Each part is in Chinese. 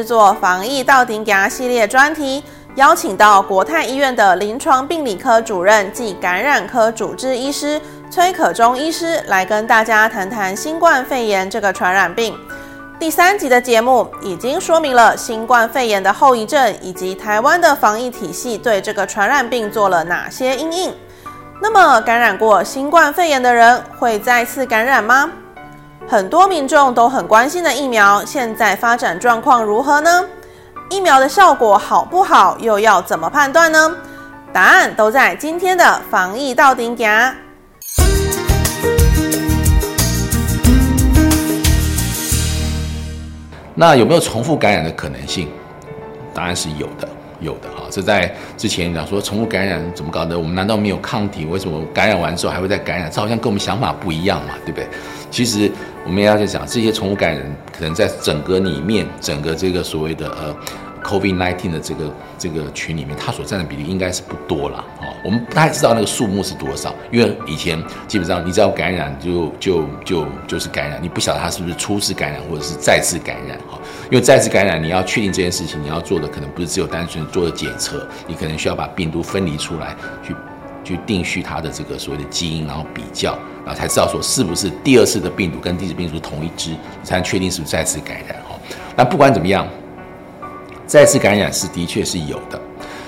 制作防疫到顶牙系列专题，邀请到国泰医院的临床病理科主任暨感染科主治医师崔可忠医师来跟大家谈谈新冠肺炎这个传染病。第三集的节目已经说明了新冠肺炎的后遗症，以及台湾的防疫体系对这个传染病做了哪些应应。那么，感染过新冠肺炎的人会再次感染吗？很多民众都很关心的疫苗，现在发展状况如何呢？疫苗的效果好不好，又要怎么判断呢？答案都在今天的防疫到顶牙。那有没有重复感染的可能性？答案是有的，有的啊。这在之前讲说宠物感染怎么搞的？我们难道没有抗体？为什么感染完之后还会再感染？这好像跟我们想法不一样嘛，对不对？其实我们要去讲这些宠物感染，可能在整个里面，整个这个所谓的呃。COVID-19 的这个这个群里面，它所占的比例应该是不多了哦。我们不太知道那个数目是多少，因为以前基本上你只要感染就就就就是感染，你不晓得它是不是初次感染或者是再次感染哈。因为再次感染，你要确定这件事情，你要做的可能不是只有单纯做的检测，你可能需要把病毒分离出来，去去定序它的这个所谓的基因，然后比较，然后才知道说是不是第二次的病毒跟第一次病毒同一支，才能确定是不是再次感染哈。那不管怎么样。再次感染是的确是有的，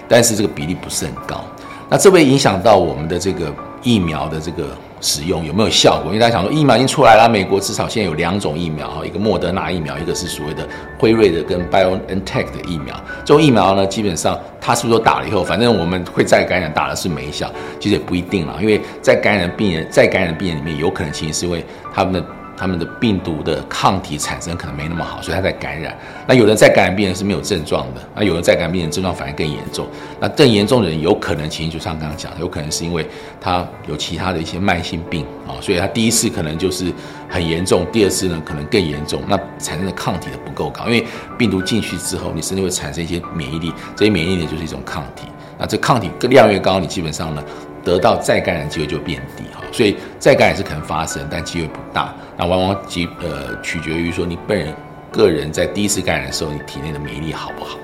但是这个比例不是很高。那这会影响到我们的这个疫苗的这个使用有没有效果？因为大家想说疫苗已经出来了，美国至少现在有两种疫苗，一个莫德纳疫苗，一个是所谓的辉瑞的跟 BioNTech 的疫苗。这种疫苗呢，基本上它是不是都打了以后，反正我们会再感染，打的是没效，其实也不一定了。因为在感染病人，在感染病人里面，有可能其实是因为他们的。他们的病毒的抗体产生可能没那么好，所以他在感染。那有人在感染病人是没有症状的，那有人在感染病人症状反而更严重。那更严重的人有可能，其实就像刚刚讲，有可能是因为他有其他的一些慢性病啊，所以他第一次可能就是很严重，第二次呢可能更严重，那产生的抗体的不够高。因为病毒进去之后，你身体会产生一些免疫力，这些免疫力就是一种抗体。那这抗体量越高，你基本上呢。得到再感染机会就变低，所以再感染是可能发生，但机会不大。那往往即呃取决于说你本人个人在第一次感染的时候，你体内的免疫力好不好。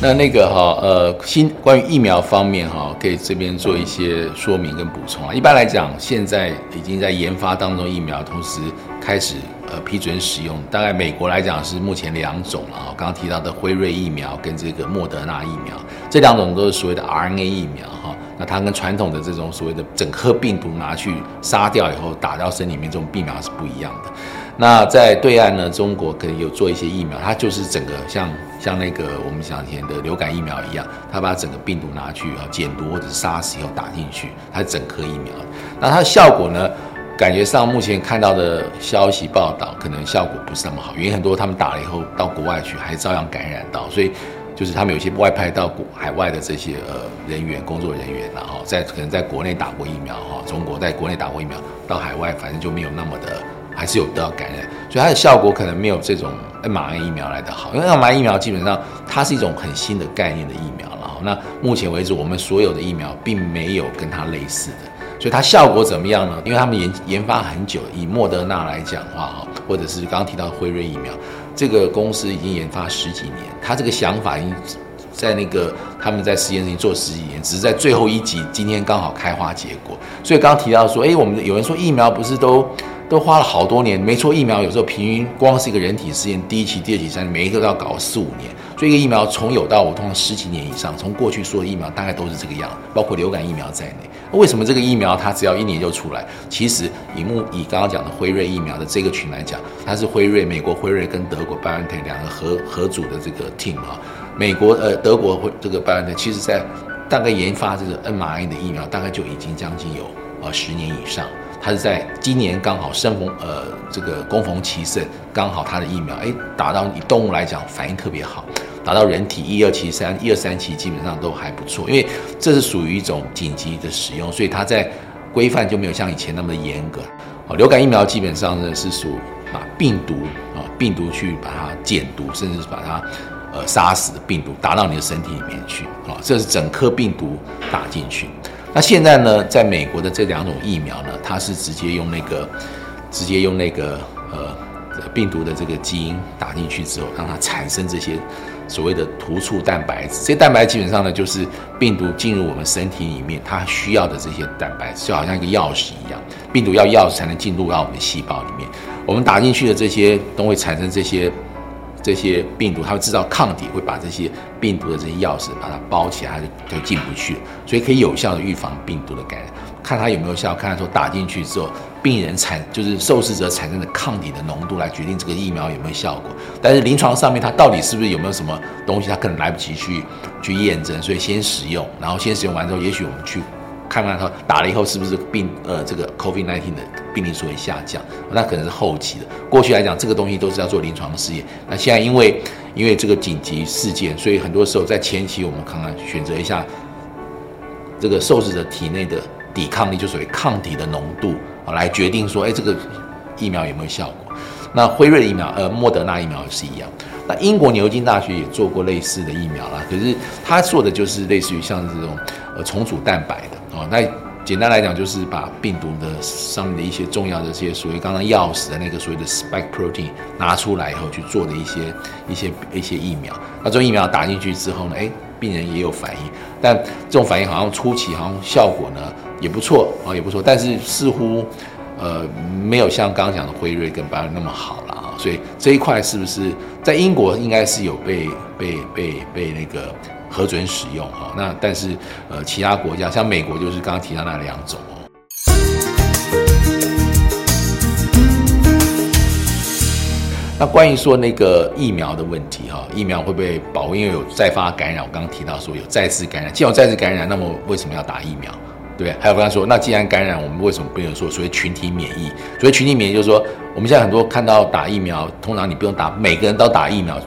那那个哈呃新关于疫苗方面哈，可以这边做一些说明跟补充啊。一般来讲，现在已经在研发当中疫苗，同时开始。呃，批准使用，大概美国来讲是目前两种了啊。刚刚提到的辉瑞疫苗跟这个莫德纳疫苗，这两种都是所谓的 RNA 疫苗哈。那它跟传统的这种所谓的整颗病毒拿去杀掉以后打到身里面这种疫苗是不一样的。那在对岸呢，中国可能有做一些疫苗，它就是整个像像那个我们想前的流感疫苗一样，它把整个病毒拿去啊减毒或者杀死以后打进去，它是整颗疫苗。那它的效果呢？感觉上，目前看到的消息报道，可能效果不是那么好，因为很多他们打了以后到国外去，还照样感染到，所以就是他们有些外派到国海外的这些呃人员、工作人员，然后在可能在国内打过疫苗哈，中国在国内打过疫苗，到海外反正就没有那么的，还是有得到感染，所以它的效果可能没有这种 mRNA 疫苗来的好，因为 mRNA 疫苗基本上它是一种很新的概念的疫苗了，那目前为止我们所有的疫苗并没有跟它类似的。所以它效果怎么样呢？因为他们研研发很久，以莫德纳来讲的话，哈，或者是刚刚提到辉瑞疫苗，这个公司已经研发十几年，他这个想法已经在那个他们在实验室做十几年，只是在最后一集今天刚好开花结果。所以刚刚提到说，哎，我们有人说疫苗不是都都花了好多年？没错，疫苗有时候平均光是一个人体试验，第一期、第二期、三期，每一个都要搞四五年。所以一个疫苗从有到无，通常十几年以上。从过去说的疫苗大概都是这个样，包括流感疫苗在内。为什么这个疫苗它只要一年就出来？其实以目以刚刚讲的辉瑞疫苗的这个群来讲，它是辉瑞美国辉瑞跟德国 BioNTech 两个合合组的这个 team 啊。美国呃德国这个 b i o n 其实在大概研发这个 mRNA 的疫苗，大概就已经将近有呃十年以上。它是在今年刚好生逢呃这个攻逢其盛，刚好它的疫苗哎打到以动物来讲反应特别好。打到人体一二期三一二三期基本上都还不错，因为这是属于一种紧急的使用，所以它在规范就没有像以前那么严格。哦，流感疫苗基本上呢是属把病毒啊病毒去把它减毒，甚至是把它呃杀死的病毒打到你的身体里面去啊，这是整颗病毒打进去。那现在呢，在美国的这两种疫苗呢，它是直接用那个直接用那个呃病毒的这个基因打进去之后，让它产生这些所谓的突触蛋白质。这些蛋白基本上呢，就是病毒进入我们身体里面它需要的这些蛋白质，就好像一个钥匙一样，病毒要钥匙才能进入到我们细胞里面。我们打进去的这些都会产生这些。这些病毒，它会制造抗体，会把这些病毒的这些钥匙把它包起来，它就就进不去。所以可以有效的预防病毒的感染。看它有没有效，看它说打进去之后，病人产就是受试者产生的抗体的浓度来决定这个疫苗有没有效果。但是临床上面它到底是不是有没有什么东西，它可能来不及去去验证，所以先使用，然后先使用完之后，也许我们去。看看他打了以后是不是病呃这个 COVID-19 的病例数会下降，那可能是后期的。过去来讲，这个东西都是要做临床试验。那现在因为因为这个紧急事件，所以很多时候在前期我们看看选择一下这个受试者体内的抵抗力，就属于抗体的浓度啊，来决定说，哎，这个疫苗有没有效果。那辉瑞疫苗呃莫德纳疫苗也是一样。那英国牛津大学也做过类似的疫苗啦，可是他做的就是类似于像这种呃重组蛋白的。哦，那简单来讲就是把病毒的上面的一些重要的这些所谓刚刚钥匙的那个所谓的 spike protein 拿出来以后去做的一些一些一些疫苗。那这种疫苗打进去之后呢，哎，病人也有反应，但这种反应好像初期好像效果呢也不错啊，也不错，但是似乎呃没有像刚刚讲的辉瑞跟拜仁那么好了啊。所以这一块是不是在英国应该是有被被被被那个。核准使用哈，那但是呃，其他国家像美国就是刚刚提到那两种哦。那关于说那个疫苗的问题哈，疫苗会不会保？因为有再发感染，我刚刚提到说有再次感染，既然有再次感染，那么为什么要打疫苗？对还有刚才说，那既然感染，我们为什么不能说所谓群体免疫？所谓群体免疫就是说，我们现在很多看到打疫苗，通常你不用打，每个人都打疫苗。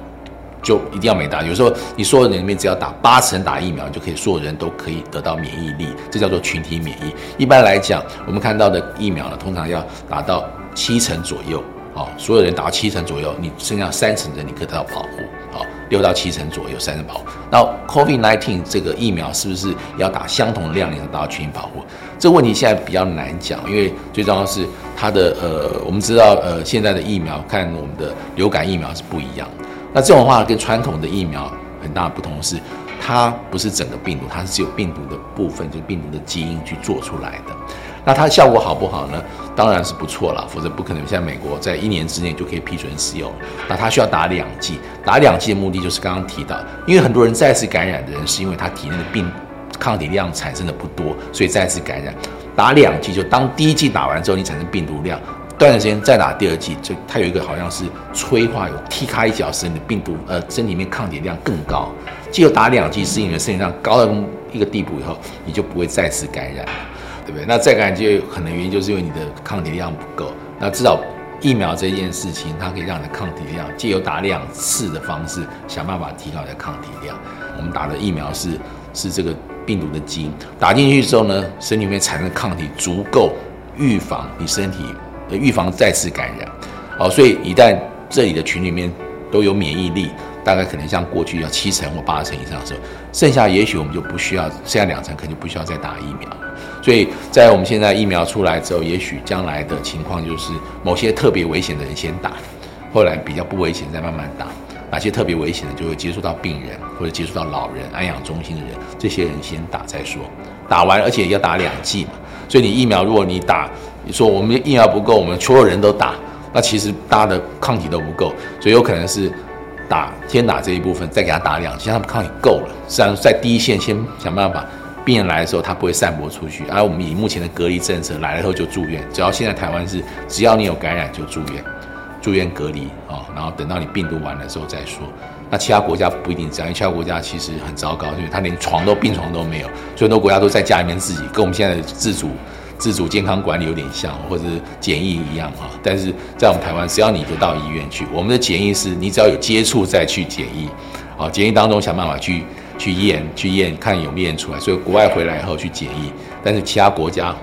就一定要没打，有时候你所有人里面只要打八成打疫苗，就可以所有人都可以得到免疫力，这叫做群体免疫。一般来讲，我们看到的疫苗呢，通常要达到七成左右，哦，所有人达到七成左右，你剩下三成的你可以得到保护，好，六到七成左右三成保护。那 COVID-19 这个疫苗是不是要打相同的量，你能达到群体保护？这个问题现在比较难讲，因为最重要是它的呃，我们知道呃，现在的疫苗看我们的流感疫苗是不一样。那这种话跟传统的疫苗很大的不同是，它不是整个病毒，它是只有病毒的部分，就是病毒的基因去做出来的。那它效果好不好呢？当然是不错了，否则不可能像美国在一年之内就可以批准使用。那它需要打两剂，打两剂的目的就是刚刚提到，因为很多人再次感染的人是因为他体内的病抗体量产生的不多，所以再次感染。打两剂就当第一剂打完之后，你产生病毒量。段时间再打第二剂，就它有一个好像是催化，有踢开一小时你的病毒呃身体里面抗体量更高。只有打两剂，适应的身体量高到一个地步以后，你就不会再次感染，对不对？那再感染就有可能原因就是因为你的抗体量不够。那至少疫苗这件事情，它可以让你的抗体量借由打两次的方式，想办法提高你的抗体量。我们打的疫苗是是这个病毒的基因，打进去之后呢，身体里面产生抗体足够预防你身体。预防再次感染，好，所以一旦这里的群里面都有免疫力，大概可能像过去要七成或八成以上的时候，剩下也许我们就不需要，剩下两成可能就不需要再打疫苗。所以在我们现在疫苗出来之后，也许将来的情况就是某些特别危险的人先打，后来比较不危险再慢慢打。哪些特别危险的就会接触到病人或者接触到老人、安养中心的人，这些人先打再说。打完而且要打两剂嘛，所以你疫苗如果你打。你说我们疫苗不够，我们所有人都打，那其实大家的抗体都不够，所以有可能是打先打这一部分，再给他打两剂，他们抗体够了，实际上在第一线先想办法，病人来的时候他不会散播出去。而我们以目前的隔离政策来了后就住院，只要现在台湾是只要你有感染就住院，住院隔离啊，然后等到你病毒完了之后再说。那其他国家不一定这样，因为其他国家其实很糟糕，因为他连床都病床都没有，所以很多国家都在家里面自己跟我们现在的自主。自主健康管理有点像，或者是检疫一样哈，但是在我们台湾，只要你就到医院去，我们的检疫是你只要有接触再去检疫，啊，检疫当中想办法去去验去验看有没有验出来，所以国外回来以后去检疫，但是其他国家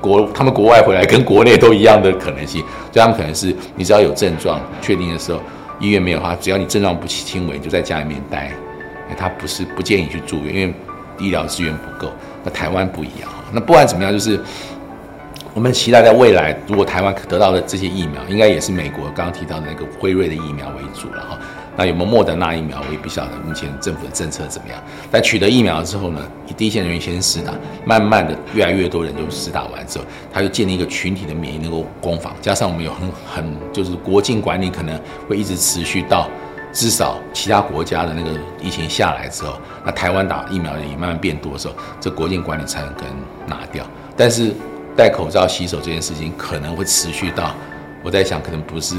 国他们国外回来跟国内都一样的可能性，所以他们可能是你只要有症状确定的时候，医院没有的话，只要你症状不轻微，就在家里面待，他不是不建议去住院，因为医疗资源不够。那台湾不一样。那不管怎么样，就是我们期待在未来，如果台湾得到的这些疫苗，应该也是美国刚刚提到的那个辉瑞的疫苗为主了哈。那有没有莫德纳疫苗，我也不晓得目前政府的政策怎么样。但取得疫苗之后呢，以第一线人员先施打，慢慢的越来越多人就施打完之后，他就建立一个群体的免疫那个攻防，加上我们有很很就是国境管理可能会一直持续到至少其他国家的那个疫情下来之后，那台湾打疫苗也慢慢变多的时候，这国境管理才能跟拿掉。但是戴口罩、洗手这件事情可能会持续到，我在想可能不是。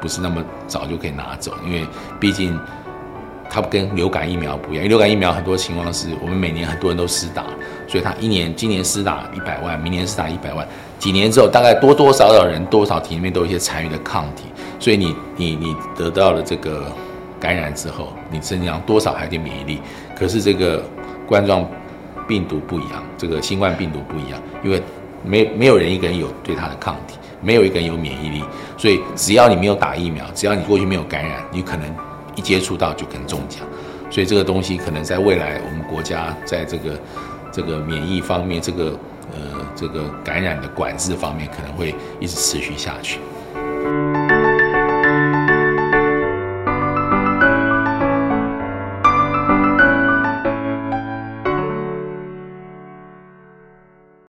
不是那么早就可以拿走，因为毕竟它跟流感疫苗不一样。流感疫苗很多情况是我们每年很多人都施打，所以它一年今年施打一百万，明年施打一百万，几年之后大概多多少少人多少体里面都有一些残余的抗体，所以你你你得到了这个感染之后，你身上多少还有点免疫力。可是这个冠状病毒不一样，这个新冠病毒不一样，因为没没有人一个人有对它的抗体。没有一个人有免疫力，所以只要你没有打疫苗，只要你过去没有感染，你可能一接触到就可能中奖。所以这个东西可能在未来我们国家在这个这个免疫方面，这个呃这个感染的管制方面，可能会一直持续下去。